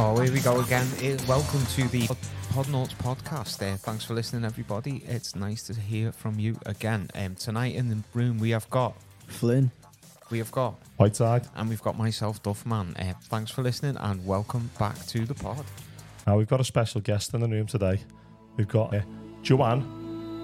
Oh, here we go again. Eh, Welcome to the Podnauts podcast. Uh, thanks for listening, everybody. It's nice to hear from you again. Um, tonight in the room we have got, Flynn. we have got, Whiteside. and we've got myself, Duffman. Uh, thanks for listening, and welcome back to the pod. Now we've got a special guest in the room today. We've got uh, Joanne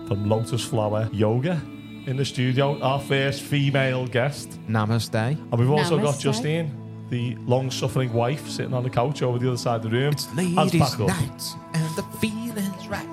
from Lotus Flower Yoga in the studio, our first female guest. Namaste. And we've also got Justine, the long-suffering wife, sitting on the couch over the other side of the room. It's ladies' back up. night, and the feeling's right.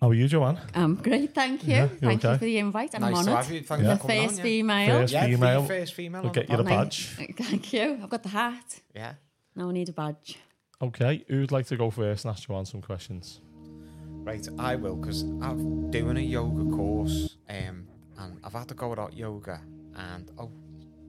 How are you, Joanne? Um, great, thank you. Yeah, thank okay? you for the invite. I'm nice to honoured. have you. Thank Yeah. you The for coming first on, yeah. female. First Yeah, female. first female. We'll get you the pod. badge. Thank you. I've got the hat. Yeah. Now I need a badge. Okay, who'd like to go first and ask Joanne some questions? Right, I will because I'm doing a yoga course, um, and I've had to go without yoga, and oh,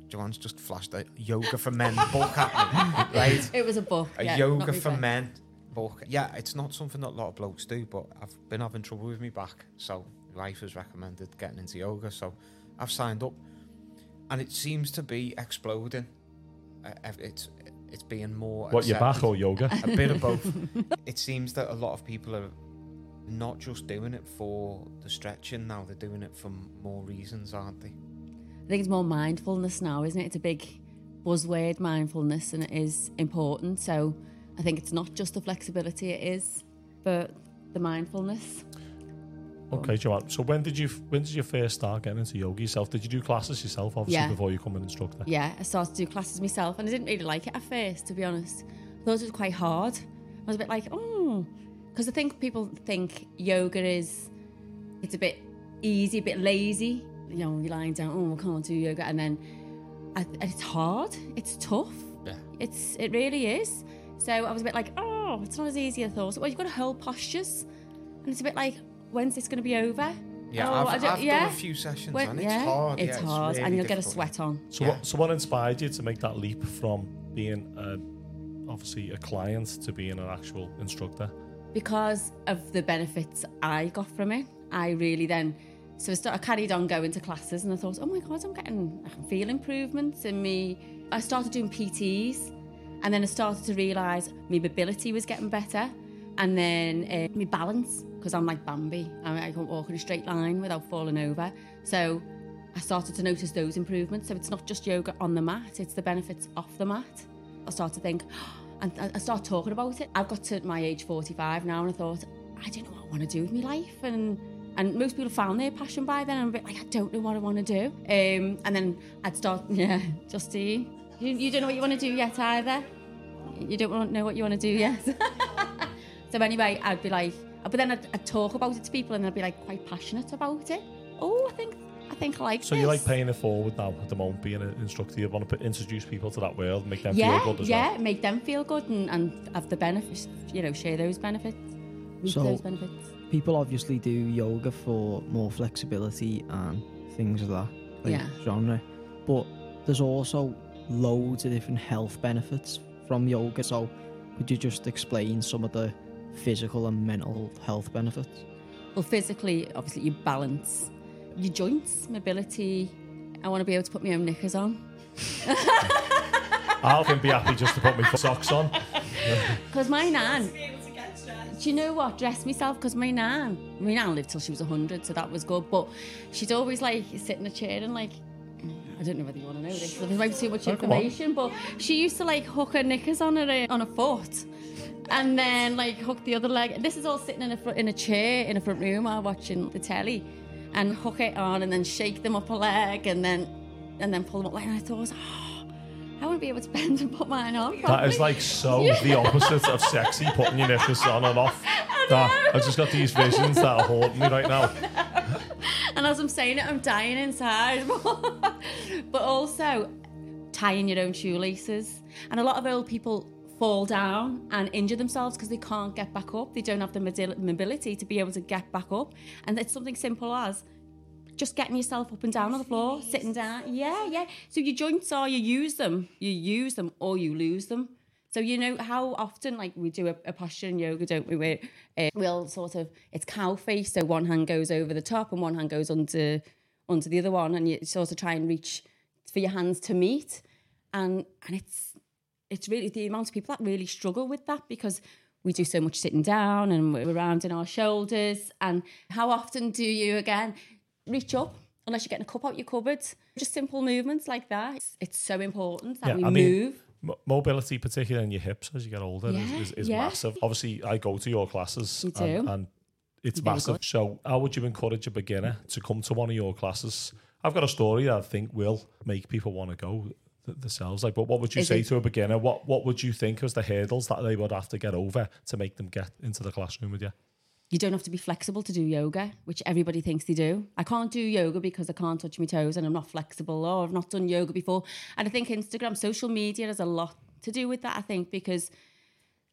Joanne's just flashed a yoga for men book at me. Right, It was a book. a yeah, yoga for me men book. Yeah, it's not something that a lot of blokes do, but I've been having trouble with me back, so my wife has recommended getting into yoga, so I've signed up, and it seems to be exploding. Uh, it's it's being more. What, your back or yoga? a bit of both. it seems that a lot of people are not just doing it for the stretching now; they're doing it for more reasons, aren't they? I think it's more mindfulness now, isn't it? It's a big buzzword, mindfulness, and it is important. So I think it's not just the flexibility; it is, but the mindfulness. Okay, Joanne. So when did you when did you first start getting into yoga yourself? Did you do classes yourself, obviously, Yeah. before you become an instructor? Yeah, I started to do classes myself, and I didn't really like it at first, to be honest. I thought it was quite hard. I was a bit like, oh, because I think people think yoga is it's a bit easy, a bit lazy. You know, you're lying down, oh, I can't do yoga, and then I, it's hard. It's tough. Yeah. It's it really is. So I was a bit like, oh, it's not as easy as I thought. Well, you've got to hold postures, and it's a bit like, when's this going to be over? Yeah, Oh, I've, I I've don't- done a few sessions, When- and it's yeah, hard. It's yeah, hard, really and you'll get a sweat on. So Yeah. what so what inspired you to make that leap from being a, obviously a client to being an actual instructor? Because of the benefits I got from it, I really then so I, start, I carried on going to classes and I thought, oh my god, I'm getting I can feel improvements in me. I started doing PTs, and then I started to realise my mobility was getting better, and then uh, my balance because I'm like Bambi, I, I can't walk in a straight line without falling over. So I started to notice those improvements. So it's not just yoga on the mat; it's the benefits off the mat. I started to think, and I- started talking about it. I've got to my age 45 now, and I thought, I don't know what I want to do with my life. And and most people found their passion by then. And I'm a bit like, I don't know what I want to do. Um, and then I'd start, yeah, Justine, you, you don't know what you want to do yet either. You don't know what you want to do yet. so anyway, I'd be like, but then I'd, I'd talk about it to people, and I'd be like quite passionate about it. Oh, I think think I like So this. you like paying it forward now at the moment, being an instructor. You want to put, introduce people to that world, make them yeah, feel good as well. yeah, well. make them feel good and, and have the benefits, you know, share those benefits, reap So- those benefits. People obviously do yoga for more flexibility and things like that, like Yeah. genre. But there's also loads of different health benefits from yoga. So could you just explain some of the physical and mental health benefits? Well, physically, obviously, you balance your joints, mobility. I want to be able to put my own knickers on. I can be happy just to put my socks on. Because my nan, do you know what? Dress myself because my nan, my nan lived till she was 100, so that was good. But she'd always like sit in a chair and like, I don't know whether you want to know this, there might be too much Oh, information, but she used to like hook her knickers on her uh, on a foot. And then like hook the other leg. This is all sitting in a fr- in a chair in a front room while watching the telly, and hook it on and then shake them up a leg and then and then pull them up. Like and I thought, oh, I to be able to bend and put mine on. That is like so the opposite of sexy, putting your knickers on and off. That, I've just got these visions that are haunting me right now. And as I'm saying it, I'm dying inside. but also tying your own shoelaces. And a lot of old people fall down and injure themselves because they can't get back up. They don't have the mobility to be able to get back up. And it's something simple as just getting yourself up and down on the floor, sitting down. Yeah, yeah. So your joints are you use them, you use them, or you lose them. So you know how often like we do a, a posture in yoga, don't we? Where uh, we'll sort of it's cow face, so one hand goes over the top and one hand goes under under the other one, and you sort of try and reach for your hands to meet. and and it's it's really the amount of people that really struggle with that because we do so much sitting down and we're rounding our shoulders. And how often do you again reach up unless you're getting a cup out your cupboard? Just simple movements like that. It's, it's so important that Yeah, we I mean, move. M- mobility, particularly in your hips as you get older, Yeah, is, is, is yeah. massive. Obviously, I go to your classes You and, and it's Very massive. good. So, how would you encourage a beginner to come to one of your classes? I've got a story that I think will make people want to go themselves. Like, but what would you Is say it- to a beginner? What What would you think was the hurdles that they would have to get over to make them get into the classroom with you? You don't have to be flexible to do yoga, which everybody thinks they do. I can't do yoga because I can't touch my toes and I'm not flexible or I've not done yoga before. And I think Instagram, social media has a lot to do with that, I think, because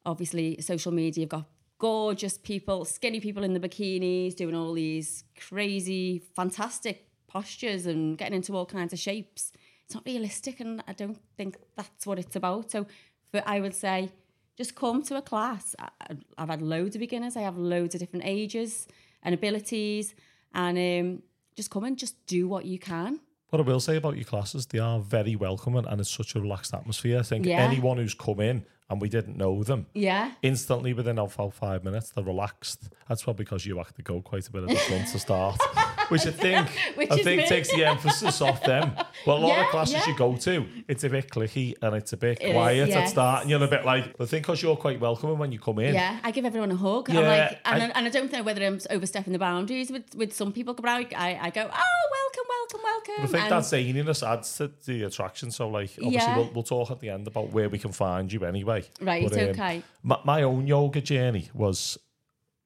obviously social media, you've got gorgeous people, skinny people in the bikinis doing all these crazy, fantastic postures and getting into all kinds of shapes. It's not realistic, and I don't think that's what it's about. So, for I would say, just come to a class. I, I've had loads of beginners. I have loads of different ages and abilities, and um, just come and just do what you can. What I will say about your classes, they are very welcoming and it's such a relaxed atmosphere. I think Yeah. anyone who's come in and we didn't know them, Yeah, instantly within about five minutes, they're relaxed. That's probably because you have to go quite a bit at the front to start, which I think Which I think me. takes the emphasis off them. Well, a lot Yeah, of classes yeah. you go to, it's a bit clicky and it's a bit It is, quiet at yes. start, and you're a bit like, I think because you're quite welcoming when you come in. yeah. I give everyone a hug. I'm Yeah, like, and I, and I don't know whether I'm overstepping the boundaries with with some people. But I, I, I go, oh, welcome, welcome, welcome. But I think and that zaniness adds to the attraction. So, like, obviously, Yeah. we'll, we'll talk at the end about where we can find you anyway. Right, But, um, okay. My, my own yoga journey was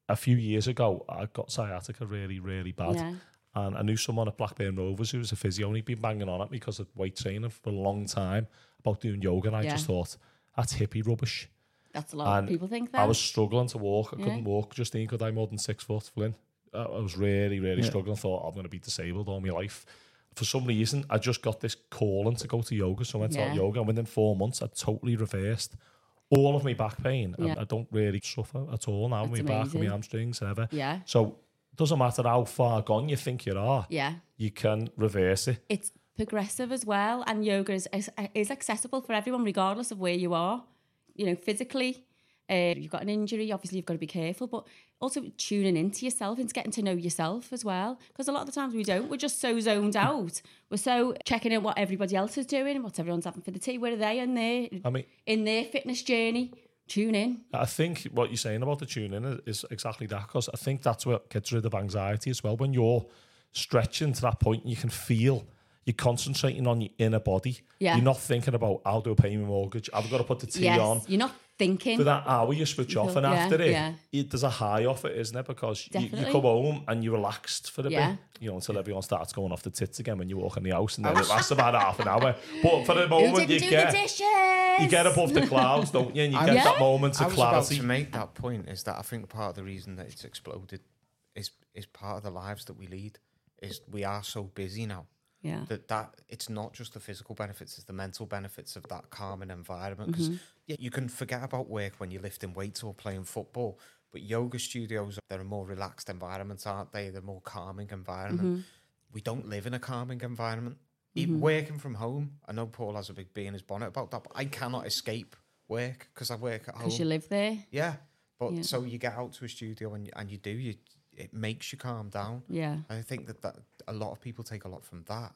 a few years ago. I got sciatica really, really bad. Yeah. And I knew someone at Blackburn Rovers who was a physio, and he'd been banging on at me because of weight training for a long time about doing yoga. And I Yeah. just thought, that's hippie rubbish. that's a lot and of people think that. I was struggling to walk. I Yeah. couldn't walk. Justine could I more than six foot, Flynn. I I was really, really Yeah. struggling. thought I'm going to be disabled all my life. For some reason, I just got this calling to go to yoga. So I went to yoga, and within four months, I totally reversed all of my back pain. And Yeah. I don't really suffer at all now. That's my back and my amazing. hamstrings, ever. yeah, So it doesn't matter how far gone you think you are, yeah. you can reverse it. It's progressive as well, and yoga is, is accessible for everyone, regardless of where you are. You know, physically, uh, you've got an injury, obviously you've got to be careful, but also tuning into yourself and getting to know yourself as well. Because a lot of the times we don't. We're just so zoned out. We're so checking in what everybody else is doing, what everyone's having for the tea. Where are they in their I mean, in their fitness journey? Tune in. I think what you're saying about the tuning is, is exactly that because I think that's what gets rid of anxiety as well. When you're stretching to that point, you can feel you're concentrating on your inner body. Yeah. You're not thinking about how do I pay my mortgage? I've got to put the tea yes, on. you're not thinking. For that hour, you switch off, and Yeah, after it, yeah. it, there's a high off it, isn't it? Because you, you come home and you're relaxed for a Yeah. bit, you know, until everyone starts going off the tits again when you walk in the house, and then it lasts about half an hour. But for the moment, didn't you get the dishes? you get above the clouds, don't you? And you I get was- that moment I of was about to make that point is that I think part of the reason that it's exploded is is part of the lives that we lead is we are so busy now Yeah. that that it's not just the physical benefits it's the mental benefits of that calming environment because mm-hmm. yeah you can forget about work when you're lifting weights or playing football but yoga studios they're a more relaxed environment aren't they they're more calming environment mm-hmm. we don't live in a calming environment even mm-hmm. working from home i know paul has a big bee in his bonnet about that but i cannot escape work because i work at home Because you live there. yeah, but Yeah. so you get out to a studio and and you do you it makes you calm down. Yeah. I think that, that a lot of people take a lot from that.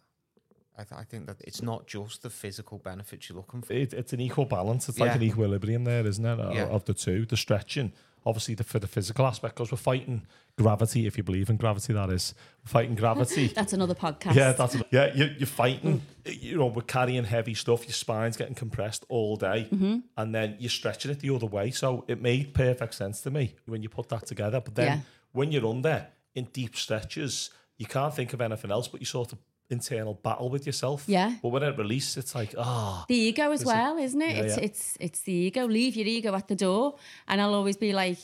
I, th- I think that it's not just the physical benefits you're looking for. it, it's an equal balance. It's like an equilibrium there, isn't it? Yeah. Of the two, the stretching, obviously, the, for the physical aspect, because we're fighting gravity. If you believe in gravity, that is, we're fighting gravity. That's another podcast. yeah, that's yeah. You're, you're fighting. You know, we're carrying heavy stuff. Your spine's getting compressed all day, Mm-hmm. and then you're stretching it the other way. So it made perfect sense to me when you put that together. But then Yeah. when you're under in deep stretches, you can't think of anything else. But you sort of internal battle with yourself. Yeah. But when it releases, it's like ah. the ego as well, isn't it? Yeah, it's yeah. it's it's the ego. Leave your ego at the door, and I'll always be like,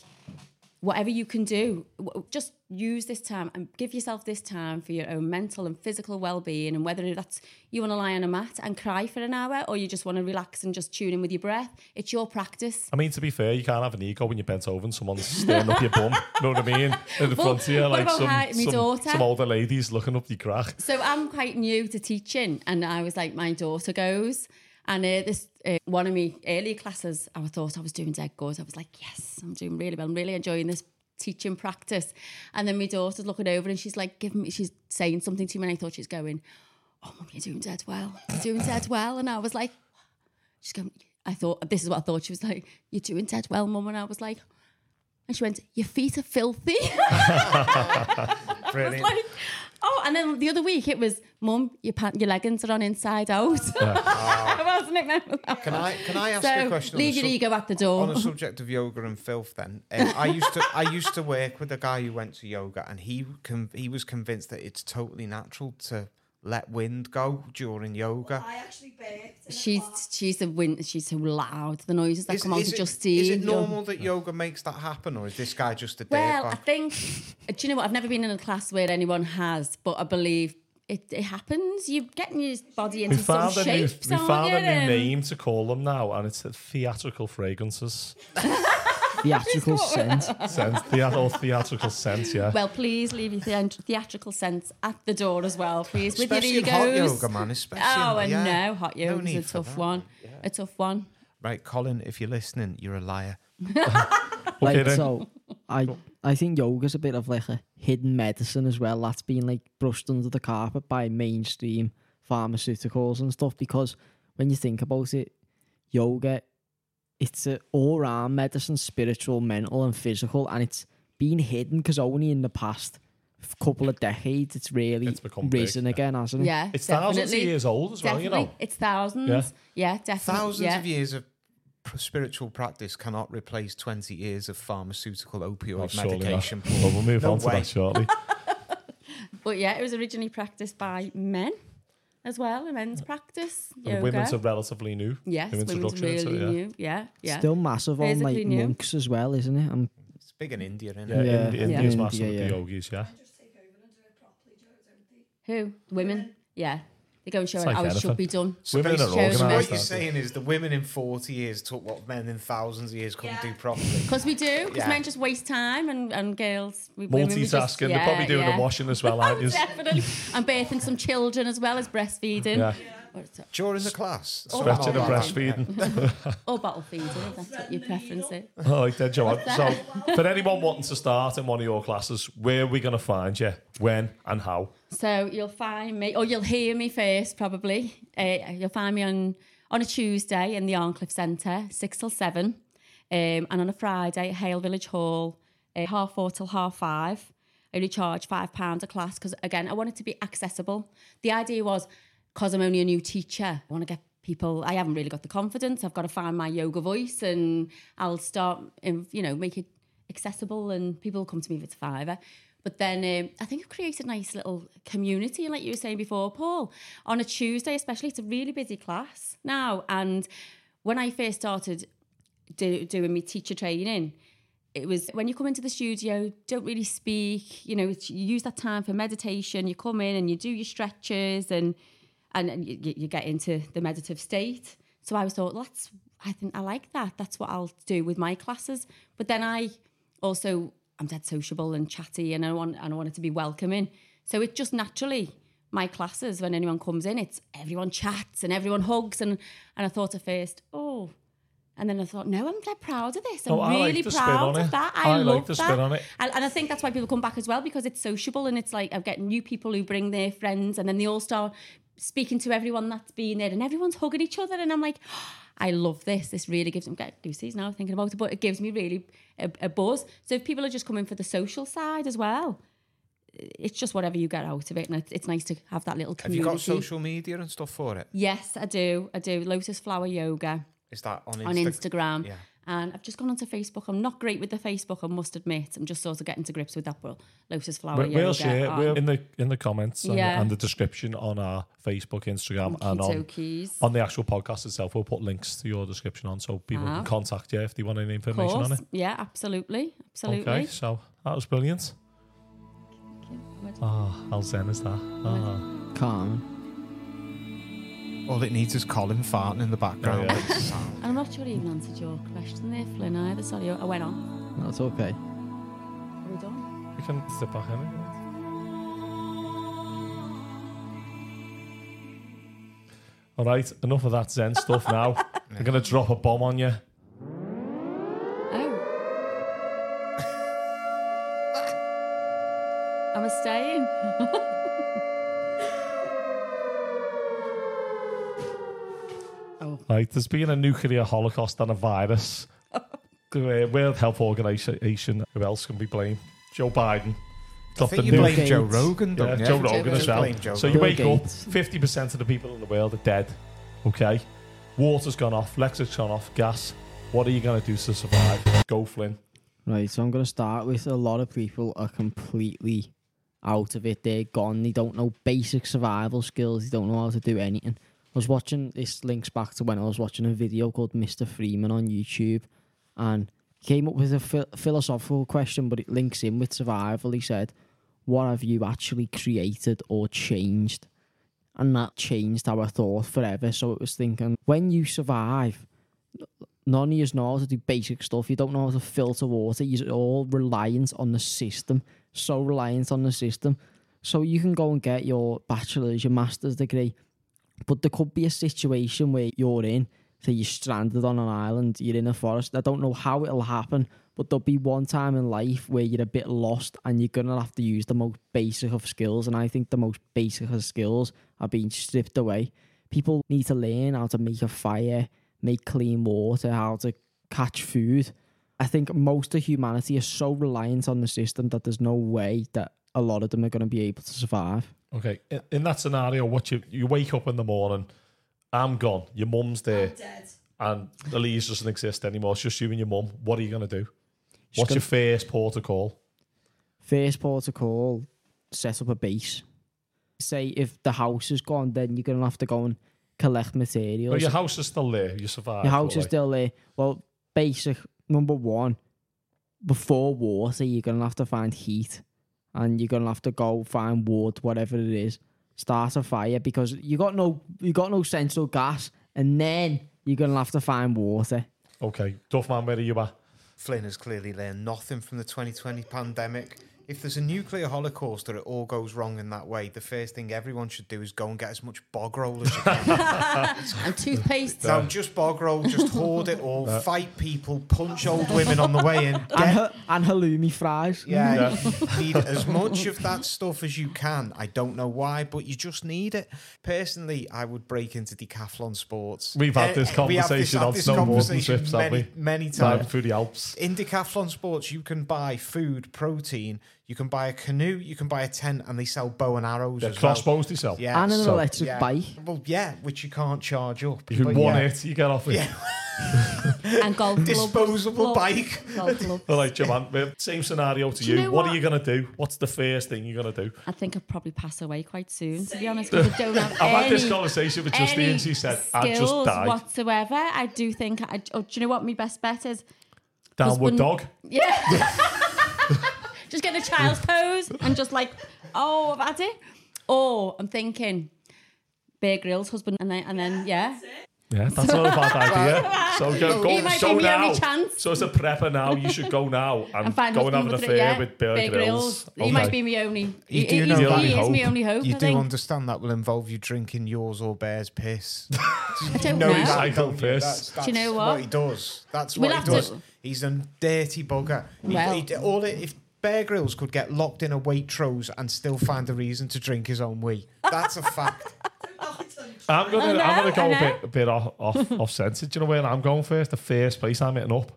whatever you can do, just use this time and give yourself this time for your own mental and physical well-being. And whether that's you want to lie on a mat and cry for an hour, or you just want to relax and just tune in with your breath, it's your practice. I mean, to be fair, you can't have an ego when you're bent over and someone's staring up your bum. You know what I mean? In the Well, front of you, like some, her- some, some older ladies looking up your crack. So I'm quite new to teaching, and I was like, my daughter goes, And uh, this uh, one of my earlier classes, I thought I was doing dead good. I was like, yes, I'm doing really well. I'm really enjoying this teaching practice. And then my daughter's looking over and she's like, giving me, she's saying something to me, and I thought she's going, "Oh, mum, you're doing dead well. You're doing dead well." And I was like, she's going. I thought this is what I thought. She was like, "You're doing dead well, mum," and I was like. And she went, Your feet are filthy. Brilliant. like, oh, and then the other week it was, Mum, your pant, your leggings are on inside out. Wasn't it? Remember that Can? I can I ask so a question? leave on your the sub- ego at the door. on the subject of yoga and filth, then um, I used to I used to work with a guy who went to yoga, and he con- he was convinced that it's totally natural to let wind go during yoga. I actually baked. in a She's class. she's a win. She's so loud. The noises that come out is of Justine. is it you're- normal that yoga makes that happen, or is this guy just a Well, I think. Uh, do you know what? I've never been in a class where anyone has, but I believe it, it happens. You're getting your body We into some found, a new, shapes. we aren't found a new name to call them now, and it's theatrical fragrances. Theatrical scent. sense, theat- or theatrical sense, yeah. Well, please leave your theat- theatrical sense at the door as well, please, with Especially your in hot yoga, man. Especially Oh, in, and yeah. no, hot No yoga's need a tough that. one. A tough one. Right, Colin, if you're listening, you're a liar. Like then. so, I I think yoga's a bit of like a hidden medicine as well. That's been like brushed under the carpet by mainstream pharmaceuticals and stuff. Because when you think about it, yoga, it's a all round medicine, spiritual, mental, and physical, and it's been hidden because only in the past couple of decades it's really It's become big, risen yeah. again, hasn't it? Yeah, It's definitely. thousands of years old as well, you know. It's thousands. Yeah, definitely. Thousands yeah. of years of spiritual practice cannot replace 20 years of pharmaceutical opioid Oh, not. medication. Well, we'll move No on to that shortly. But yeah, it was originally practiced by men as well, a men's uh, practice. And Yoga. women's are relatively new. yes, new women's introduction really it, yeah. new. Yeah, yeah. Still massive on Physically like new. monks as well, isn't it? And It's big in India, isn't Yeah, it? Yeah. Indi- Yeah. India's India, massive with yeah. the yogis, yeah. Just take over and do it properly, Joe, don't they? Who? Women? Yeah. They go and show It's it like how it should be done. So Women are basically, organised, so what you're they? saying is the women in 40 years took what men in thousands of years couldn't Yeah. do properly. Because we do, because Yeah. men just waste time and, and girls, we, women, we just- Multitasking. They're probably doing yeah. the washing as well, aren't you? Definitely. And birthing some children as well as breastfeeding. Yeah. Or, it's- During the class. Oh, Stretching and oh, breastfeeding. or bottle feeding, if that's what your preference is. Oh, like that, Joe. What's So, for anyone wanting to start in one of your classes, where are we going to find you? When and how? So you'll find me, or you'll hear me first, probably. Uh, you'll find me on on a Tuesday in the Arncliffe Centre, six till seven, um, and on a Friday at Hale Village Hall, uh, half four till half five. I only charge five pounds a class because again, I want it to be accessible. The idea was because I'm only a new teacher, I want to get people. I haven't really got the confidence. I've got to find my yoga voice, and I'll start, um, you know, make it accessible, and people will come to me if it's fiver. But then um, I think I've created a nice little community, like you were saying before, Paul. On a Tuesday, especially, it's a really busy class now. And when I first started do, doing my teacher training, it was when you come into the studio, don't really speak. You know, you use that time for meditation. You come in and you do your stretches, and and, and you, you get into the meditative state. So I was thought, that's I think I like that. That's what I'll do with my classes. But then I also I'm dead sociable and chatty, and I want and I want it to be welcoming. So it just naturally my classes when anyone comes in, it's everyone chats and everyone hugs, and and I thought at first, oh. And then I thought, no, I'm dead proud of this. I'm Oh, I like really proud of that. I, I like love the that. spin on it. And, and I think that's why people come back as well because it's sociable and it's like I'm getting new people who bring their friends and then they all start speaking to everyone that's been there and everyone's hugging each other and I'm like, I love this. This really gives me get Lucy's now thinking about it, but it gives me really a, a buzz. So if people are just coming for the social side as well, it's just whatever you get out of it, and it's, it's nice to have that little community. Have you got social media and stuff for it? Yes, I do. I do. Lotus Flower Yoga Is that on, on Instagram. Yeah. And I've just gone onto Facebook. I'm not great with the Facebook, I must admit. I'm just sort of getting to grips with that. But Lotus Flower We- Yoga. We'll share on we'll, in the in the comments and, Yeah. and the description on our Facebook, Instagram, and on Keys. on the actual podcast itself. We'll put links to your description on so people Ah. can contact you if they want any Of information on it. Yeah, absolutely. Absolutely. Okay, so that was brilliant. Ah, how zen is that? Ah. calm. All it needs is Colin farting in the background. Oh, yeah. Makes a sound. And I'm not sure I even answered your question there, Flynn, either. Sorry, I went on. That's okay. Are we done? We can step back in. if you want. All right, enough of that Zen stuff now. I'm going to drop a bomb on you. Oh. I'm I staying? Right, there's been a nuclear holocaust and a virus. the uh, World Health Organization, who else can be blamed? Joe Biden. I Got think the you blame Gates. Joe Rogan, yeah, don't you? Joe Rogan as well. Blame Joe So you Bill wake Gates. up, 50% of the people in the world are dead. Okay? Water's gone off, electric's gone off, gas. What are you going to do to survive? Go, Flynn. Right, so I'm going to start with a lot of people are completely out of it. They're gone. They don't know basic survival skills. They don't know how to do anything. I was watching, this links back to when I was watching a video called Mr. Freeman on YouTube. And came up with a phi- philosophical question, but it links in with survival. He said, What have you actually created or changed? And that changed our thought forever. So it was thinking, when you survive, none of you know how to do basic stuff. You don't know how to filter water. You're all reliant on the system. So reliant on the system. So you can go and get your bachelor's, your master's degree, but there could be a situation where you're in, say you're stranded on an island, you're in a forest. I don't know how it'll happen, but there'll be one time in life where you're a bit lost and you're gonna have to use the most basic of skills. And I think the most basic of skills are being stripped away. People need to learn how to make a fire, make clean water, how to catch food. I think most of humanity is so reliant on the system that there's no way that a lot of them are going to be able to survive. Okay, in, in that scenario, what you you wake up in the morning, I'm gone, your mum's there, Dead. and Elise doesn't exist anymore. It's just you and your mum. What are you going to do? Just What's gonna- your first port of call? First port of call, set up a base. Say if the house is gone, then you're going to have to go and collect materials. Well, your house is still there. You survive. Your house is like, still there. Well, basic number one, before water, you're gonna have to find heat, and you're gonna have to go find wood, whatever it is, start a fire because you got no you got no central gas, and then you're gonna have to find water. Okay, Duffman, where are you at? Flynn has clearly learned nothing from the 2020 pandemic. If there's a nuclear holocaust or it all goes wrong in that way, the first thing everyone should do is go and get as much bog roll as you can. and toothpaste. no, just bog roll, just hoard it all, fight people, punch old women on the way in. And, Get, ha- and halloumi fries. yeah, you need as much of that stuff as you can. I don't know why, but you just need it. Personally, I would break into decathlon sports. We've had this Eh, we have conversation had on this snowboarding conversation trips, haven't many, we? Many Driving times. through the Alps. In decathlon sports, you can buy food, protein, you can buy a canoe, you can buy a tent, and they sell bow and arrows Yeah, as well. crossbows to sell. Yeah, And an so- electric yeah. bike. Well, yeah, which you can't charge up. You but one yeah. hit, you get off it. Yeah. and golf club. Disposable club. bike. Golf club. All right, Joanne, same scenario to Do you you. know what, what? are you going to do? What's the first thing you're going to do? I think I'd probably pass away quite soon, to be honest, because I don't have I've any, had this conversation with Justine. any She said, I'd just skills die. whatsoever. I do think, I, oh, do you know what my best bet is? Downward husband- dog. Yeah. Just get a child's pose and just like, oh, I've had it. Or I'm thinking, Bear Grylls husband, and then, and then yeah. Yeah, that's not a bad idea. So go, go, He might go be my only now. chance. So as a prepper now, you should go now and, And find go and have husband an with affair it, yeah. with Bear, Bear Grylls. He might be my only. You he, do he, know he, that. he is Hope. my only hope. You I do think. understand that will involve you drinking yours or Bear's piss. I don't know know. that, Cycle don't you? piss. That's, that's Do you know what? he does. That's We'll what have he does. to- He's a dirty bugger. He- Well- he- all it, if Bear Grylls could get locked in a Waitrose and still find a reason to drink his own wee, that's a fact. I'm gonna, I I'm gonna go I a know. bit, a bit off, off, off centre. Do you know where I'm going first? The first place I'm hitting up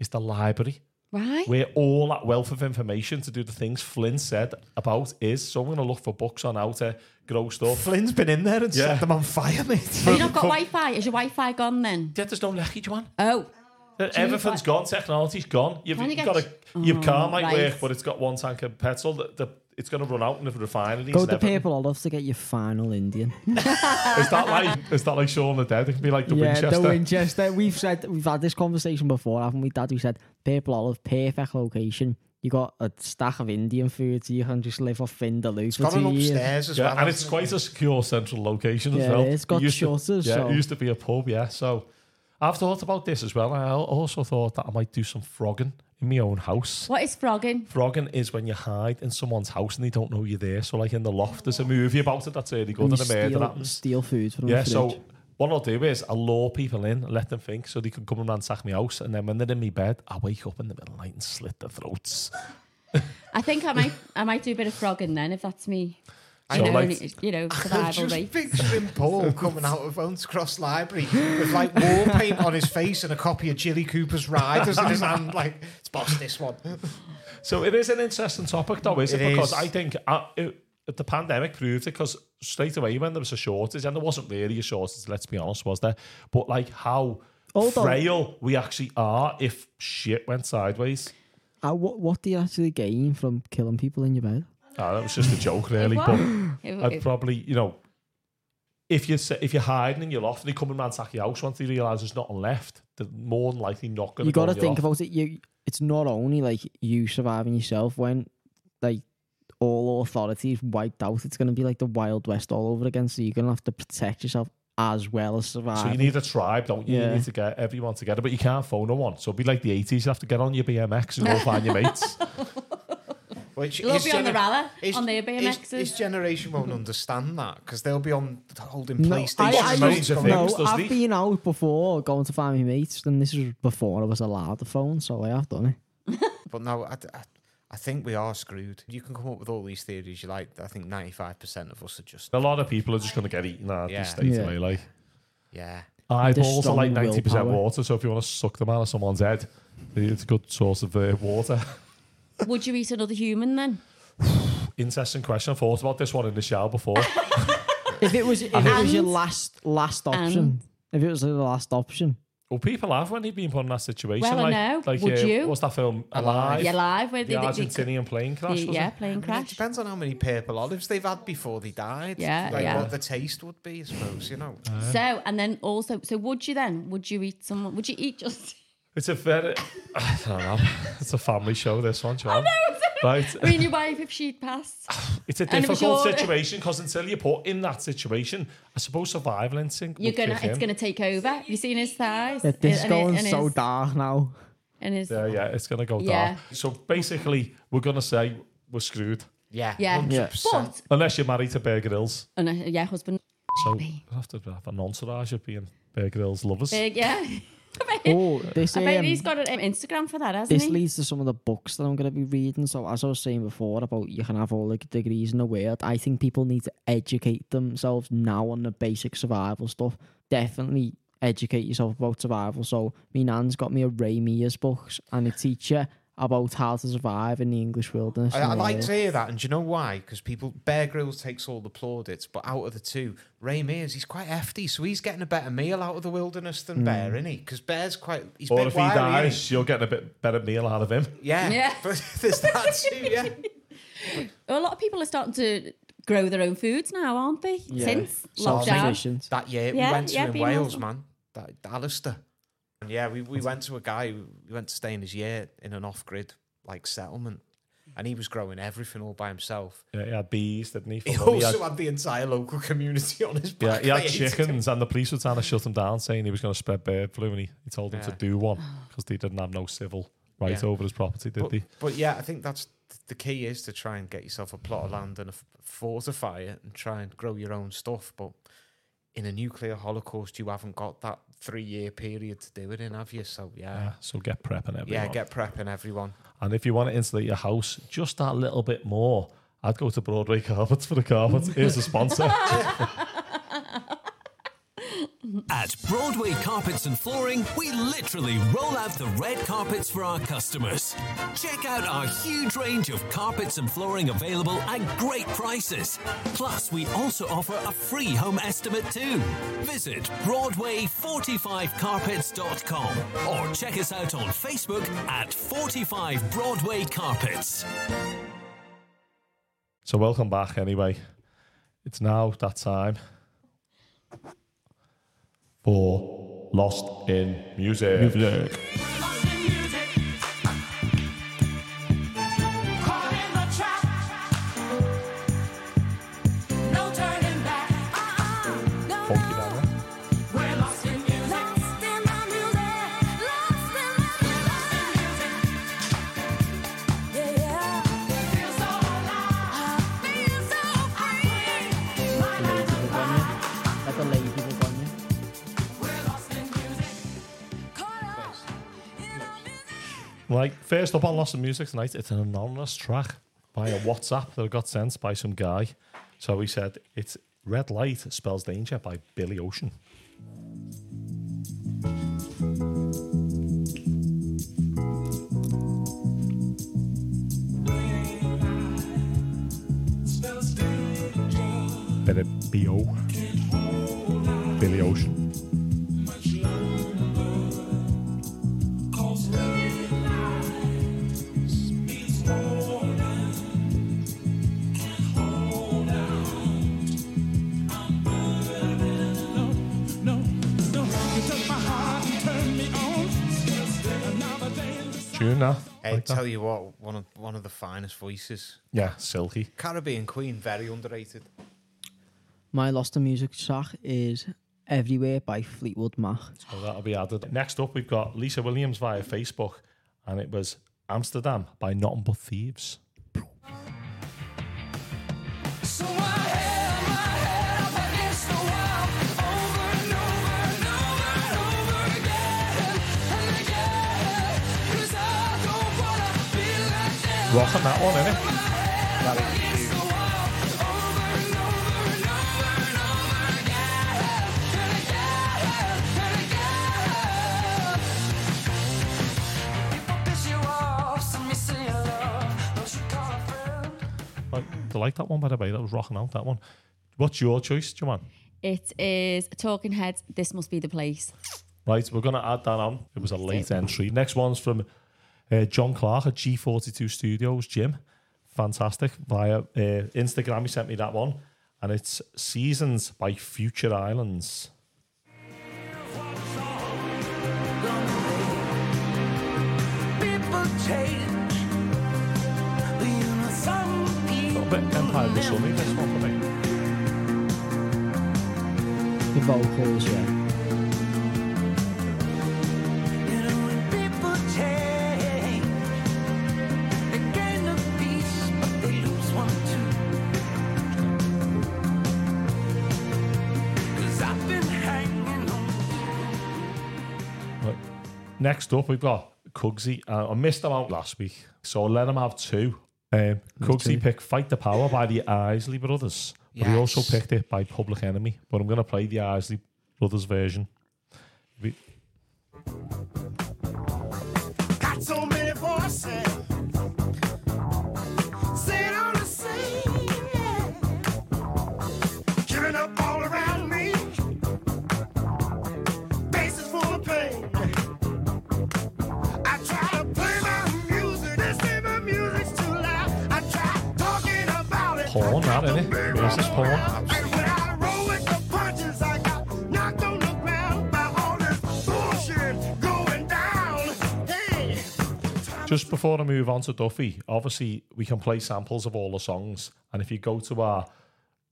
is the library, Right? where all that wealth of information to do the things Flynn said about is. So I'm gonna look for books on how to grow stuff. Flynn's been in there and Yeah. set them on fire, mate. Have you not got Wi-Fi? Is your Wi-Fi gone then? Yeah, there's no lecky, Joanne. Oh, Uh, everything's gone. Technology's gone. You've, Can you you've get- got a your car oh, might right. work, but it's got one tank of petrol. That the, it's going to run out in the refineries. Go and to everything. Purple Olive to get your final Indian. Is that like is that like Shaun the Dead? It can be like the yeah, Winchester. the Winchester. We've said we've had this conversation before, haven't we, Dad? We said Purple Olive, perfect location. You got a stack of Indian food, so you can just live off Vindaloo It's for got an two years. upstairs as yeah, well. and it's quite a secure central location as Yeah, well. it's got It used to- shutters, yeah, so- it used to be a pub. Yeah, so I've thought about this as well. I also thought that I might do some frogging in my own house. what is frogging? Frogging is when you hide in someone's house and they don't know you're there. So, like in the loft, there's a movie about it that's really good, And and, you a murder steal, happens. steal food from Yeah, the so fridge. what I'll do is I'll lure people in, let them think, so they can come and ransack my house, and then when they're in my bed, I wake up in the middle of the night and slit their throats. I think I might I might do a bit of frogging then if that's me. I You So, know, like- and it- you know, I'm survival just rate. picturing Paul coming out of Owens Cross Library with like war paint on his face and a copy of Jilly Cooper's Riders in his hand. Like, it's boss this one. So it is an interesting topic, though, is it? It because is. I think uh, it, the pandemic proved it. Because straight away, when there was a shortage, and there wasn't really a shortage, let's be honest, was there? But like how Although- frail we actually are if shit went sideways. Uh, what what do you actually gain from killing people in your bed? Ah, that was just a joke, really. But. It- I'd it- probably, you know, if you're s- if you're hiding in your loft and they come and ransack your house once they realise there's nothing left, they're more than likely not going You to go got to think about it. You, it's not only like you surviving yourself when like all authorities wiped out. It's going to be like the Wild West all over again. So you're going to have to protect yourself as well as survive. So you need a tribe, don't you? Yeah. You need to get everyone together, but you can't phone no one. So it'd be like the 80s. You have to get on your BMX and go find your mates. Which They'll his be on the gener- rally his- on their his- BMXs. His generation won't understand that because they'll be on holding No, PlayStation. I, I, remotes I, of no, things, I've he? been out before going to find my mates, and this was before I was allowed the phone, so I have done it. But no, I, I, I think we are screwed. You can come up with all these theories you like. I think 95% of us are just, a lot of people are just going to get eaten out Yeah. yeah. state Yeah. away. Like yeah. eyeballs are like 90% willpower. water. So if you want to suck them out of someone's head, it's a good source of uh, water. Would you eat another human then? Interesting question. I thought about this one in the shower before. If it was, if it was your And- last last option, and- if it was the last option, well, people have when they've been put in that situation. Well, I like, know. like Would uh, you? What's that film? Alive. Alive. You're alive where The they, they, Argentinian plane crash. they, was yeah, it? plane I mean, it crash. depends on how many purple olives they've had before they died. Yeah, like yeah. what the taste would be, I suppose, you know. So and then also, so would you then? Would you eat someone? Would you eat just? It's a very, I don't know. It's a family show. This one, John. Right. I mean, your wife if she'd passed. It's a And it was difficult your- situation because until you're put in that situation, I suppose survival instinct. You're would gonna, kick it's in. gonna take over. Have you seen his thighs? yeah, this And- going and so his- dark now. And his, Yeah, yeah, it's gonna go Yeah. dark. So basically, we're gonna say we're screwed Yeah, Yeah. 100%. but unless you're married to Bear Grylls. and a, yeah, husband. So Maybe. we have to have an entourage of being Bear Grylls lovers. Big, yeah. Oh, this I bet um, he's got an Instagram for that, hasn't this he? leads to some of the books that I'm going to be reading. So, as I was saying before about you can have all the degrees in the world, I think people need to educate themselves now on the basic survival stuff. Definitely educate yourself about survival. So, me nan's got me a Ray Mears books and a teacher about how to survive in the English wilderness. I, and I like to hear that, and do you know why? Because people, Bear Grylls takes all the plaudits, but out of the two, Ray Mears, he's quite hefty, so he's getting a better meal out of the wilderness than hmm. Bear, isn't he? Because Bear's quite, he's or if he wiry, innit? dies, you're getting a bit better meal out of him. Yeah, Yeah. but there's that too, yeah. A lot of people are starting to grow their own foods now, aren't they? Yeah. Since lockdown. That year Yeah, we went to yeah, in Wales, awesome. man. That Alistair. And yeah, we, we went to a guy. who- We went to stay in his year in an off-grid like settlement, and he was growing everything all by himself. Yeah, he had bees, didn't he? He From them. He also had- had the entire local community on his Yeah, he had They him. chickens, and the police were trying to shut him down, saying he was going to spread bird flu, and he, he told them Yeah. to do one oh. because they didn't have no civil right Yeah. over his property, did But, they? but yeah, I think that's the key is to try and get yourself a plot of land and a f- fortify it and try and grow your own stuff. But in a nuclear holocaust, you haven't got that three-year period to do it in, have you? So Yeah. yeah, So get prepping everyone. yeah, get prepping everyone. And if you want to insulate your house just that little bit more, I'd go to Broadway Carpets for the carpets. Here's a sponsor. At Broadway Carpets and Flooring, we literally roll out the red carpets for our customers. Check out our huge range of carpets and flooring available at great prices. Plus, we also offer a free home estimate too. Visit Broadway45carpets.com or check us out on Facebook at 45 Broadway Carpets. so welcome back anyway. It's now that time for Lost in Music. Music. First up on Lost in Music tonight, it's an anonymous track by a WhatsApp that got sent by some guy. So he said it's Red Light Spells Danger by Billy Ocean. Of B.O. Billy Ocean. Tune now. Hey, Like that. tell you what, one of one of the finest voices. Yeah, silky. Caribbean Queen, very underrated. My Lost in Music track is Everywhere by Fleetwood Mac. So that'll be added. Next up, we've got Lisa Williams via Facebook, and it was Amsterdam by Nothing But Thieves. Your love. Don't you call a friend? Like, I like that one, by the way. That was rocking out, that one. What's your choice, Joanne? It is Talking Heads. This must be the place. Right, we're going to add that on. It was a late entry. Next one's from uh, John Clark at G42 Studios, Jim. Fantastic. Via uh, Instagram, he sent me that one. And it's Seasons by Future Islands. People change. But you know some A bit Empire of the Sun, this one for me. The vocals, yeah. Next up, we've got Cugsy. Uh, I missed them out last week, so I'll let him have two. Um, Cugsy picked Fight the Power by the Isley Brothers, but he also Yes. picked it by Public Enemy. But I'm going to play the Isley Brothers version. We- Just before I move on to Duffy, obviously we can play samples of all the songs, and if you go to our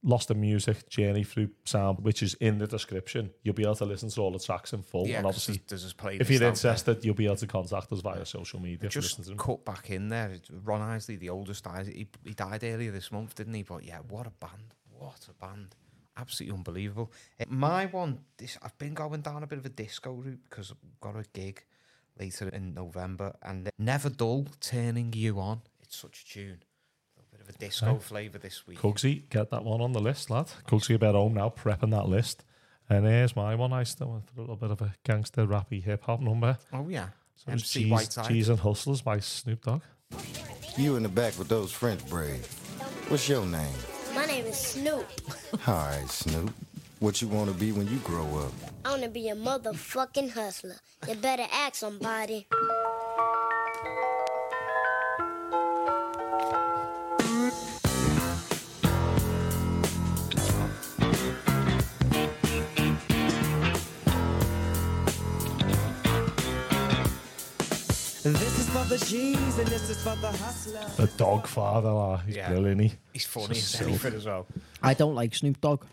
Lost in Music journey through sound, which is in the description, you'll be able to listen to all the tracks in full. Yeah, and obviously, there's, there's playlist if you're interested, you'll be able to contact us via social media. Just to cut back in there. Ron Isley, the oldest, died. He, he died earlier this month, didn't he? But yeah, what a band! What a band! Absolutely unbelievable. Uh, My one, this I've been going down a bit of a disco route because I've got a gig later in November, and Never Dull, turning you on. It's such a tune. A little bit of a disco flavour this week. Cugsy, get that one on the list, lad. Cugsy about home now, prepping that list. And here's my one. I still went for a little bit of a gangster rappy hip hop number. Oh yeah, So MC Cheese, Whiteside. Cheese and Hustlers by Snoop Dogg. You in the back with those French braids. What's your name? My name is Snoop. All right, Snoop. What you want to be when you grow up? I want to be a motherfucking hustler. You better ask somebody. The G's and this is for the hustler. The Dog Father, ah, he's Yeah. brilliant. He. He's funny as So anything as well. I don't like Snoop Dogg.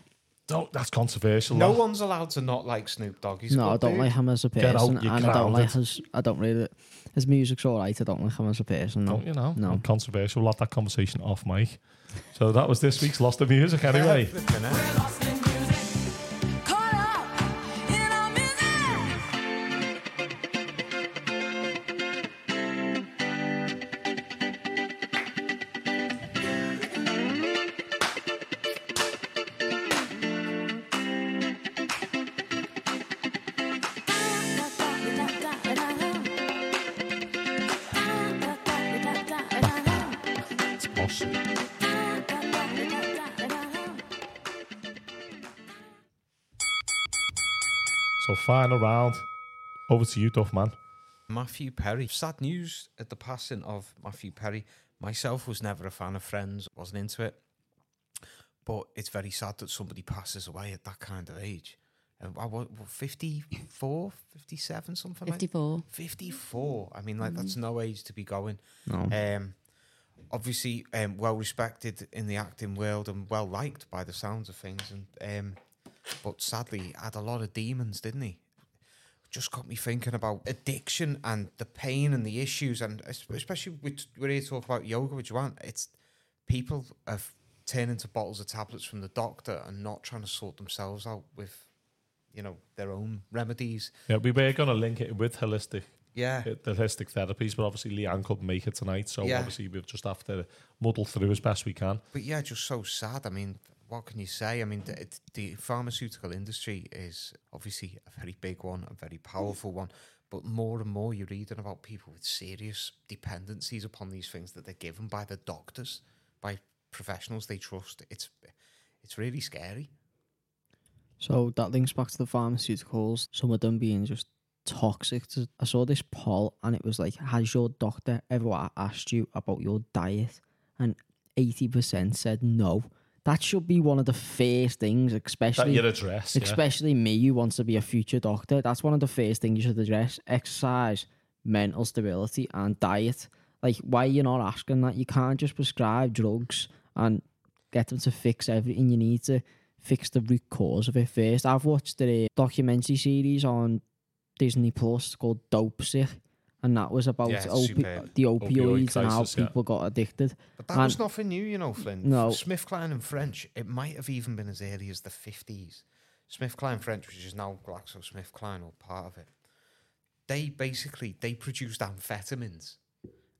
Don't, that's controversial. No that. one's allowed to not like Snoop Dogg. He's a no, I don't dude. like him as a Get out, person, you're and I don't like grounded. his. I don't really. His music's alright. I don't like him as a person. No. Don't you know? No. Controversial. We'll have that conversation off mic. So that was this week's Lost of Music anyway. Flipping heck. So final round. Over to you, Duff man. Matthew Perry. Sad news at the passing of Matthew Perry. Myself was never a fan of Friends, wasn't into it. But it's very sad that somebody passes away at that kind of age. And I was 54, 57, something like 54. 54. I mean, like, that's no age to be going. No. Um, obviously, um, well respected in the acting world and well liked by the sounds of things. And um, But sadly, had a lot of demons, didn't he? Just got me thinking about addiction and the pain and the issues. And especially with, to talk about yoga, which you want. It's people have turned into bottles of tablets from the doctor and not trying to sort themselves out with, you know, their own remedies. Yeah, we were going to link it with holistic, Yeah. the holistic therapies, but obviously Leanne couldn't make it tonight, so Yeah. obviously we've just have to muddle through as best we can. But yeah, just so sad. I mean, what can you say? I mean, the, the pharmaceutical industry is obviously a very big one, a very powerful one. But more and more, you're reading about people with serious dependencies upon these things that they're given by the doctors, by professionals they trust. It's it's really scary. So that links back to the pharmaceuticals, some of them being just toxic. to- I saw this poll and it was like, Has your doctor ever asked you about your diet? And 80% said no. That should be one of the first things, That especially your address, yeah. especially me who wants to be a future doctor. That's one of the first things you should address: exercise, mental stability, and diet. Like, why are you not asking that? You can't just prescribe drugs and get them to fix everything. You need to fix the root cause of it first. I've watched a documentary series on Disney Plus called Dopesick, and that was about Yeah, opi- superb. the Opioid opioids and how crisis, yeah. people got addicted. But that And- was nothing new, you know, Flynn. No. Smith Kline and French, it might have even been as early as the 50s. Smith Kline French, which is now GlaxoSmithKline or part of it, they basically they produced amphetamines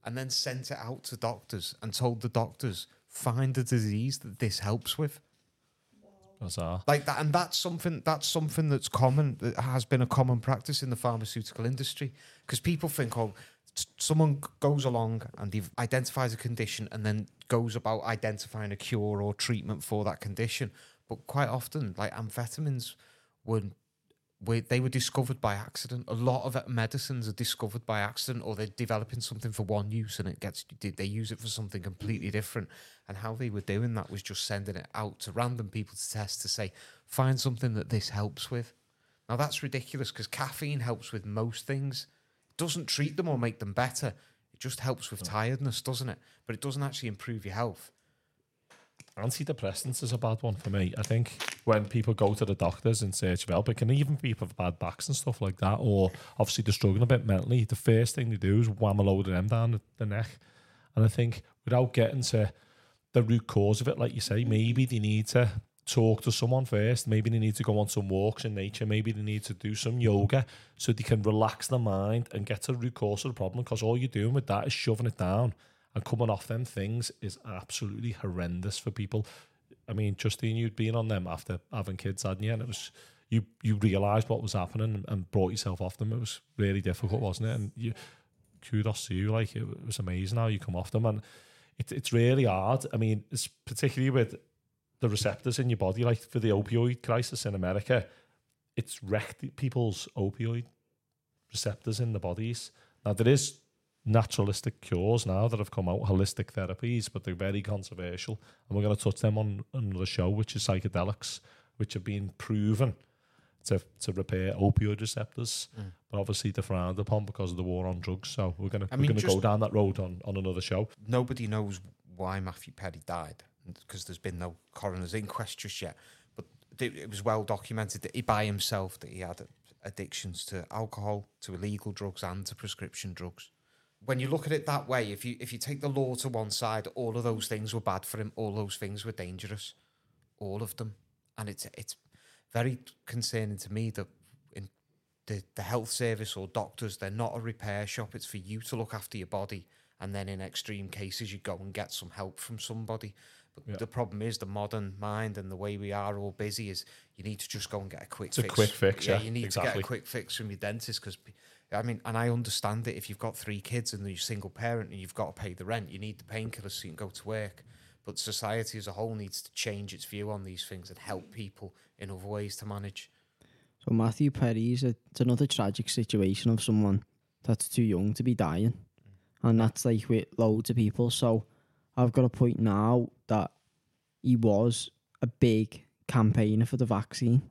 and then sent it out to doctors and told the doctors find the disease that this helps with. Bizarre. Like that, and that's something that's something that's common that has been a common practice in the pharmaceutical industry because people think, oh, someone goes along and he identifies a condition and then goes about identifying a cure or treatment for that condition. But quite often, like amphetamines, were, they were discovered by accident. A lot of medicines are discovered by accident, or they're developing something for one use and it gets they- they use it for something completely different. And how they were doing that was just sending it out to random people to test to say, find something that this helps with. Now that's ridiculous because caffeine helps with most things. It doesn't treat them or make them better. It just helps with hmm. tiredness, doesn't it? But it doesn't actually improve your health. Antidepressants is a bad one for me. I think when people go to the doctors in search of help, it can even be for bad backs and stuff like that, or obviously they're struggling a bit mentally. The first thing they do is wham a load of them down the neck. And I think without getting to the root cause of it, like you say, maybe they need to talk to someone first. Maybe they need to go on some walks in nature. Maybe they need to do some yoga so they can relax their mind and get to the root cause of the problem. Because all you're doing with that is shoving it down and coming off them things is absolutely horrendous for people. I mean, Justine, you'd been on them after having kids, hadn't you? And it was you you realised what was happening and brought yourself off them. It was really difficult, wasn't it? And you kudos to you, like it was amazing how you come off them, and it, it's really hard. I mean, it's particularly with the receptors in your body, like for the opioid crisis in America, it's wrecked people's opioid receptors in the bodies. Now there is naturalistic cures now that have come out, holistic therapies, but they're very controversial. And we're going to touch them on another show, which is psychedelics, which have been proven to, to repair opioid receptors, Mm. but obviously they're frowned upon because of the war on drugs. So we're going to I we're mean, going to go down that road on, on another show. Nobody knows why Matthew Perry died because there's been no coroner's inquest just yet. But it, it was well documented that he by himself that he had addictions to alcohol, to illegal drugs, and to prescription drugs. When you look at it that way, if you if you take the law to one side, all of those things were bad for him. All those things were dangerous, all of them, and it's it's very concerning to me that in the, the health service or doctors, they're not a repair shop. It's for you to look after your body. And then in extreme cases, you go and get some help from somebody. But Yeah. the problem is the modern mind and the way we are all busy is you need to just go and get a quick It's a fix. quick fix, yeah, you need to get a quick fix from your dentist because I mean, and I understand it. If you've got three kids and you're a single parent and you've got to pay the rent, you need the painkillers so you can go to work. But society as a whole needs to change its view on these things and help people in other ways to manage. So Matthew Perry is a, it's another tragic situation of someone that's too young to be dying, and that's like with loads of people. So I've got a point now that he was a big campaigner for the vaccine,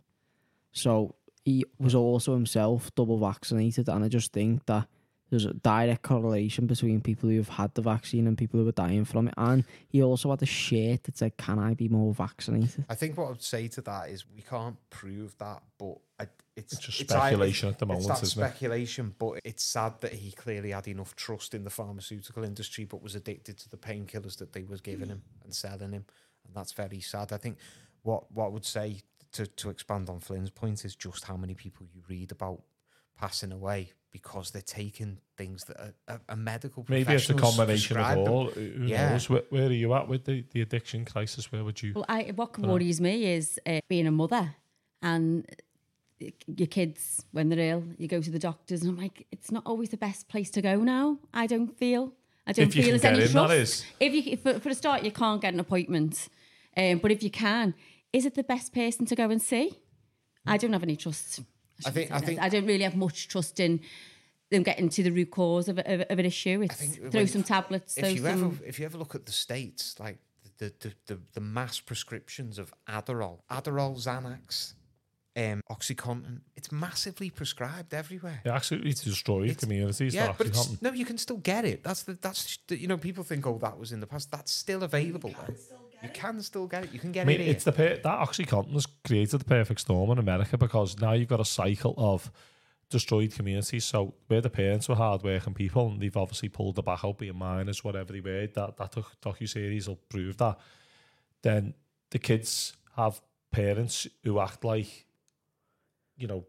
so he was also himself double vaccinated, and I just think that there's a direct correlation between people who have had the vaccine and people who are dying from it. And he also had a shirt that said, "Can I be more vaccinated?" I think what I would say to that is we can't prove that, but I, it's, It's just either- speculation at the it's moment, that isn't it? speculation, but it's sad that he clearly had enough trust in the pharmaceutical industry, but was addicted to the painkillers that they was giving hmm. him and selling him, and that's very sad. I think what what I would say to to expand on Flynn's point is just how many people you read about passing away because they're taking things that are, are, are medical. Maybe it's a combination of all. Who Yeah. knows? Where, where are you at with the, the addiction crisis? Where would you? Well, I, what Dunno. worries me is uh, being a mother and your kids, when they're ill, you go to the doctors, and I'm like, it's not always the best place to go now. I don't feel. I don't If feel can there's any get in, trust. If you, for, for a start, you can't get an appointment, um, but if you can, is it the best person to go and see? I don't have any trust. I think- I think- that. I don't really have much trust in them getting to the root cause of, of, of an issue. It's think throw when- some tablets, if you some. ever if you ever look at the states, like the the, the, the mass prescriptions of Adderall, Adderall, Xanax, um, OxyContin, it's massively prescribed everywhere. It absolutely destroys It's- communities. Yeah, but actually it's, happen. no, you can still get it. That's the that's the, you know people think oh that was in the past. That's still available. You can still get it. You can get I mean, it. Here. it's the per- that OxyContin has created the perfect storm in America because now you've got a cycle of destroyed communities. So where the parents were hardworking people, and they've obviously pulled the back out, being minors, whatever they were. That that doc- docu series will prove that. Then the kids have parents who act like, you know,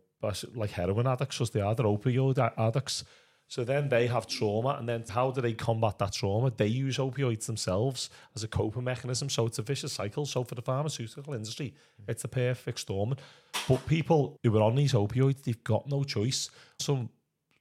like heroin addicts, because they are. They're opioid addicts. So then they have trauma, and then how do they combat that trauma? They use opioids themselves as a coping mechanism. So it's a vicious cycle. So for the pharmaceutical industry, it's a perfect storm. But people who are on these opioids, they've got no choice. Some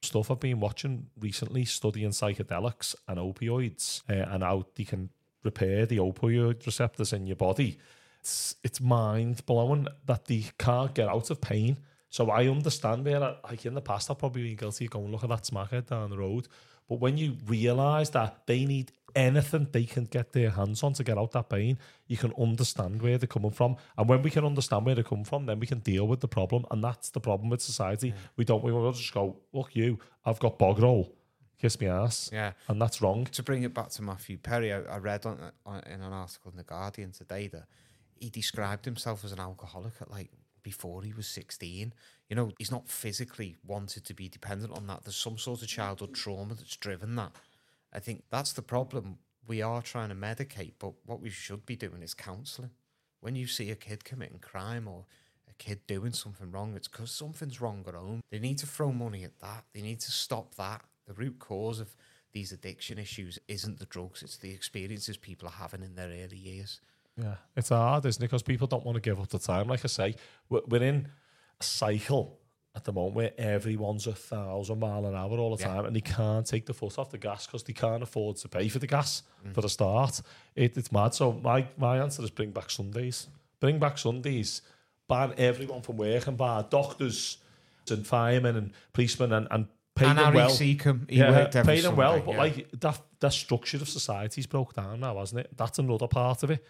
stuff I've been watching recently, studying psychedelics and opioids, uh, and how they can repair the opioid receptors in your body. It's it's mind blowing that they can't get out of pain. So I understand where, like in the past, I've probably been guilty of going, look at that smackhead down the road. But when you realise that they need anything they can get their hands on to get out that pain, you can understand where they're coming from. And when we can understand where they're coming from, then we can deal with the problem. And that's the problem with society. We don't, we will just go, look, you, I've got bog roll, kiss me ass. Yeah. And that's wrong. to bring it back to Matthew Perry, I, I read on, on in an article in the Guardian today that he described himself as an alcoholic at like before he was 16. You know, he's not physically wanted to be dependent on that. There's some sort of childhood trauma that's driven that. I think that's the problem. We are trying to medicate, but what we should be doing is counselling. When you see a kid committing crime or a kid doing something wrong, it's because something's wrong at home. They need to throw money at that. They need to stop that. The root cause of these addiction issues isn't the drugs, it's the experiences people are having in their early years. Yeah, it's hard, isn't it? Because people don't want to give up the time. Like I say, we're, we're in a cycle at the moment where everyone's a thousand mile an hour all the Yeah. time, and they can't take the foot off the gas because they can't afford to pay for the gas Mm. for the start. It, it's mad. So my my answer is bring back Sundays. Bring back Sundays. Ban everyone from working. Ban doctors and firemen and policemen and and pay And them Harry well. Seacombe, he yeah, worked every pay them well, but yeah. like that that structure of society's broke down now, hasn't it? That's another part of it.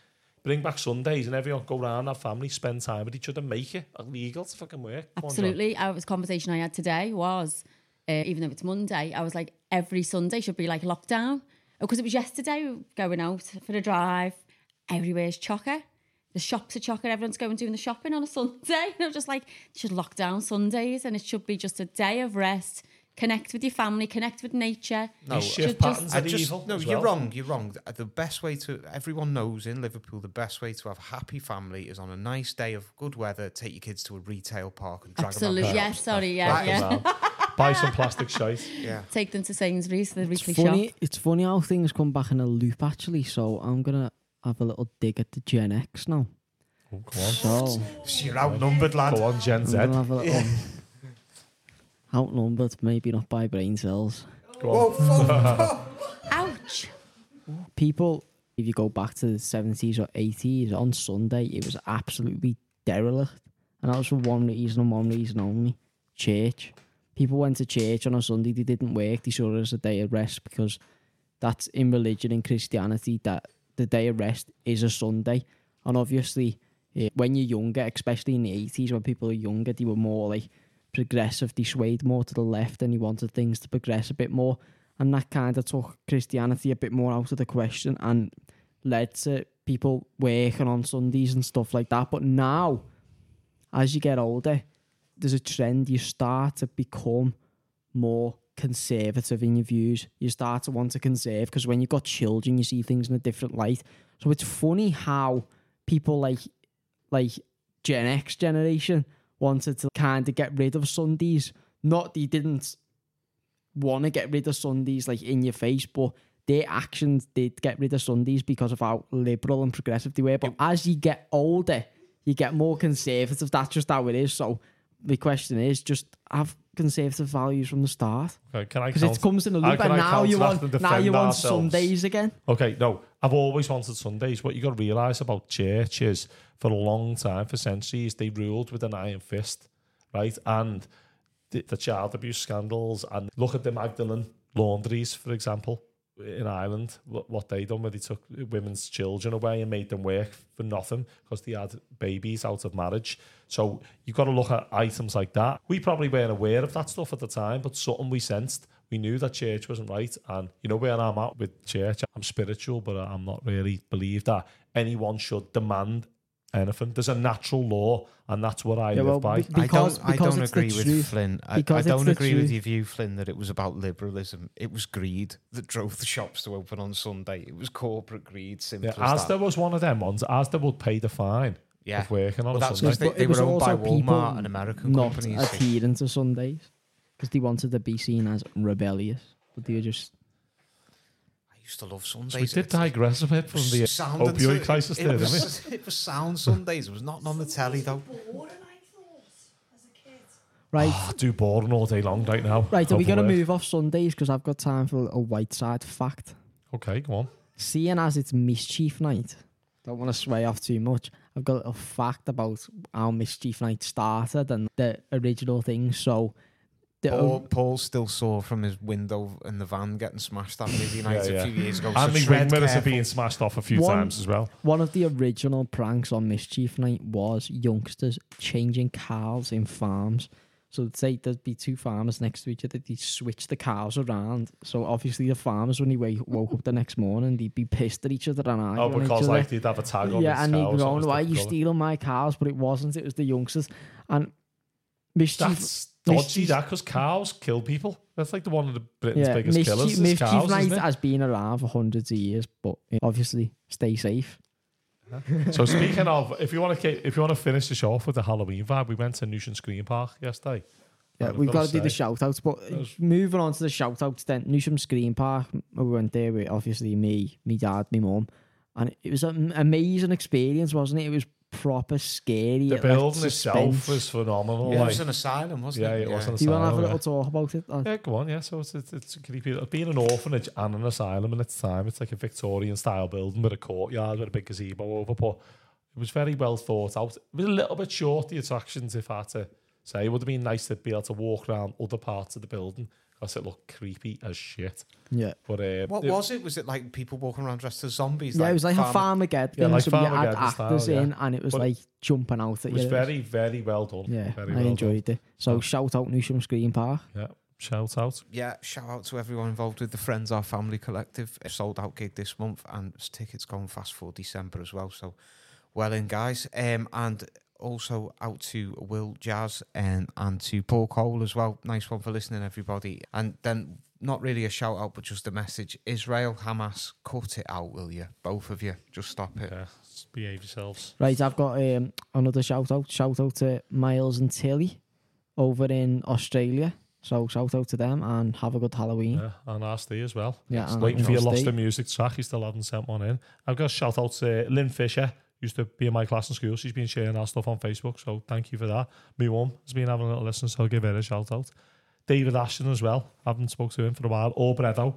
Bring back Sundays and everyone go round, have family, spend time with each other, make it illegal to fucking work. Come on, Absolutely. I was conversation I had today was, uh, even though it's Monday, I was like, every Sunday should be like lockdown. Because it was yesterday, we going out for a drive, everywhere's chocker. The shops are chocker, everyone's going doing the shopping on a Sunday. And I was just like, should lock down Sundays and it should be just a day of rest. Connect with your family, connect with nature. No, These uh, shift just- patterns I are just, evil. no, as you're well. wrong. You're wrong. The- The best way to everyone knows in Liverpool, the best way to have a happy family is on a nice day of good weather. Take your kids to a retail park and drag Absolutely. them. Yeah, sorry. Yeah, Right. yeah. Buy some plastic shite. Yeah. Take them to Sainsbury's, the weekly It's funny. shop. It's funny how things come back in a loop actually. So I'm gonna have a little dig at the Gen X now. Oh, go on. So So you're outnumbered, lad. Go on, Gen I'm Z. gonna have a little outnumbered, maybe not by brain cells. Whoa, fuck. Ouch. People, if you go back to the 70s or 80s, on Sunday, it was absolutely derelict. And that was for one reason and one reason only church. People went to church on a Sunday, they didn't work, they saw it as a day of rest because that's in religion and Christianity that the day of rest is a Sunday. And obviously, eh, when you're younger, especially in the 80s, when people are younger, they were more like progressive, they swayed more to the left and he wanted things to progress a bit more. And that kind of took Christianity a bit more out of the question and led to people working on Sundays and stuff like that. But now, as you get older, there's a trend you start to become more conservative in your views. You start to want to conserve because when you've got children, you see things in a different light. So it's funny how people like like Gen X generation wanted to kind of get rid of Sundays. Not they didn't want to get rid of Sundays like in your face, but their actions did get rid of Sundays because of how liberal and progressive they were. But as you get older, you get more conservative. That's just how it is. So the question is just have conservative values from the start. Okay, can I Because it comes in a uh, loop and now you want now you want ourselves? Sundays again. Okay, no, I've always wanted Sundays. What you got to realise about church is for a long time, for centuries, they ruled with an iron fist, right? And the, the child abuse scandals, and look at the Magdalene laundries, for example, in Ireland, what, what they done where they took women's children away and made them work for nothing because they had babies out of marriage. So you've got to look at items like that. We probably weren't aware of that stuff at the time, but something we sensed. We knew that church wasn't right. And you know where I'm at with church? I'm spiritual, but I'm not really believe that anyone should demand anything. There's a natural law, and that's what I Yeah, live well, by. because- I don't, I don't agree with truth. Flynn. I, I don't the agree with your view, Flynn, that it was about liberalism. It was greed that drove the shops to open on Sunday. It was corporate greed, simple Yeah, as Asda that. was one of them ones. Asda would pay the fine Yeah. of working on Well, that's Sunday. 'cause they- But it was were owned by also people Walmart and American not companies. adhering to Sundays because they wanted to be seen as rebellious, but they were just I used to love So Sundays. we did It's- digress a bit from the opioid until- crisis it, there, it didn't we? was, it was sound Sundays. It was not on the telly though. Boring, I thought, as a kid. right. Oh, do boring all day long right now. Right, are we going to move off Sundays because I've got time for a white side fact. Okay, go on. Seeing as it's mischief night, don't want to sway off too much. I've got a little fact about how mischief night started and the original thing. So, the Paul, Paul still saw from his window in the van getting smashed that movie night Yeah, yeah. a few years ago. so And the tread wing mirrors are careful. being smashed off a few One- times as well. one of the original pranks on mischief night was youngsters changing cows in farms. So say there'd be two farmers next to each other, they'd switch the cows around. So obviously the farmers, when they wake, woke up the next morning, they'd be pissed at each other and Oh, arguing at each because other. like they'd have a tag on yeah, his and they'd cows, be that going, was "Why are you difficult. stealing my cows?" But it wasn't. It was the youngsters. And mischief, That's dodgy, that, because cows kill people. That's like the one of the Britain's yeah, biggest mischief, killers is mischief cows, night has been around for hundreds of years, but obviously stay safe. So speaking of, if you want to if you want to finish the show off with the Halloween vibe, we went to Newsham Screen Park yesterday. Yeah, we've got to do the shout outs. But uh, moving on to the shout outs, then Newsham Screen Park, we went there with obviously me, me dad, me mum. And it was an amazing experience, wasn't it? It was proper scary. The like, building itself was phenomenal. Yeah, it was an asylum, wasn't yeah, it? Yeah, it was an Do you want to have a little yeah. talk about it? Uh, Yeah, go on. Yeah, so it's it's, it's creepy. Being an orphanage and an asylum in its time, it's like a Victorian style building with a courtyard with a big gazebo over. But it was very well thought out. It was a little bit short the attractions, if I had to say. It would have been nice to be able to walk around other parts of the building because it looked creepy as shit. Yeah. But uh, What it- was it? Was it like people walking around dressed as zombies? yeah, it was like a Farmageddon. Yeah, like so you had Farmageddon style, actors yeah. in and it was But like jumping out at It was you. very, very well done. Yeah, very I well enjoyed it. So Yeah. shout out Newsham Screen Park. Yeah, shout out. Yeah, shout out to everyone involved with the Friends Our Family Collective. A sold out gig this month and tickets going fast for December as well. So well in, guys. Um, and also out to Will Jazz and, and to Paul Cole as well. Nice one for listening, everybody. And then not really a shout out, but just a message. Israel, Hamas, cut it out, will you? Both of you. Just stop it. Yeah, behave yourselves. Right, I've got um, another shout out. Shout out to Miles and Tilly over in Australia. So shout out to them and have a good Halloween. Yeah, and RSD as well. Yeah, and Waiting for your Lost RSD. in Music track. He still hasn't sent one in. I've got a shout out to Lynn Fisher. Used to be in my class in school. She's been sharing our stuff on Facebook. So thank you for that. My mum has been having a little listen. So I'll give her a shout out. David Ashton as well. I Haven't spoke to him for a while. Or Bredo.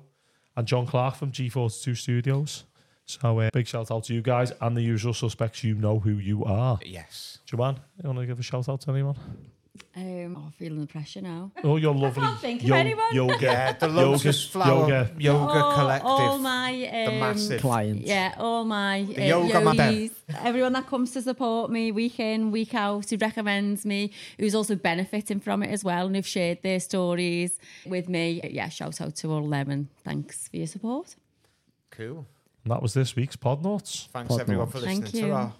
And John Clark from G42 Studios. So uh, big shout out to you guys and the usual suspects. You know who you are. Yes. Joanne, you want to give a shout out to anyone? Um, oh, feeling the pressure now. Oh, you're lovely. can't think of yo- anyone. Yoga. Yeah, the yoga, Lotus Flower yoga. Yoga, all, Collective. all my um, the massive. Clients. Yeah, all my The uh, yoga yogis, everyone that comes to support me week in, week out, who recommends me, who's also benefiting from it as well, and who've shared their stories with me. Yeah, shout out to all of them and thanks for your support. Cool. And that was this week's Podnauts. Thanks Pod everyone notes. for listening Thank to you. our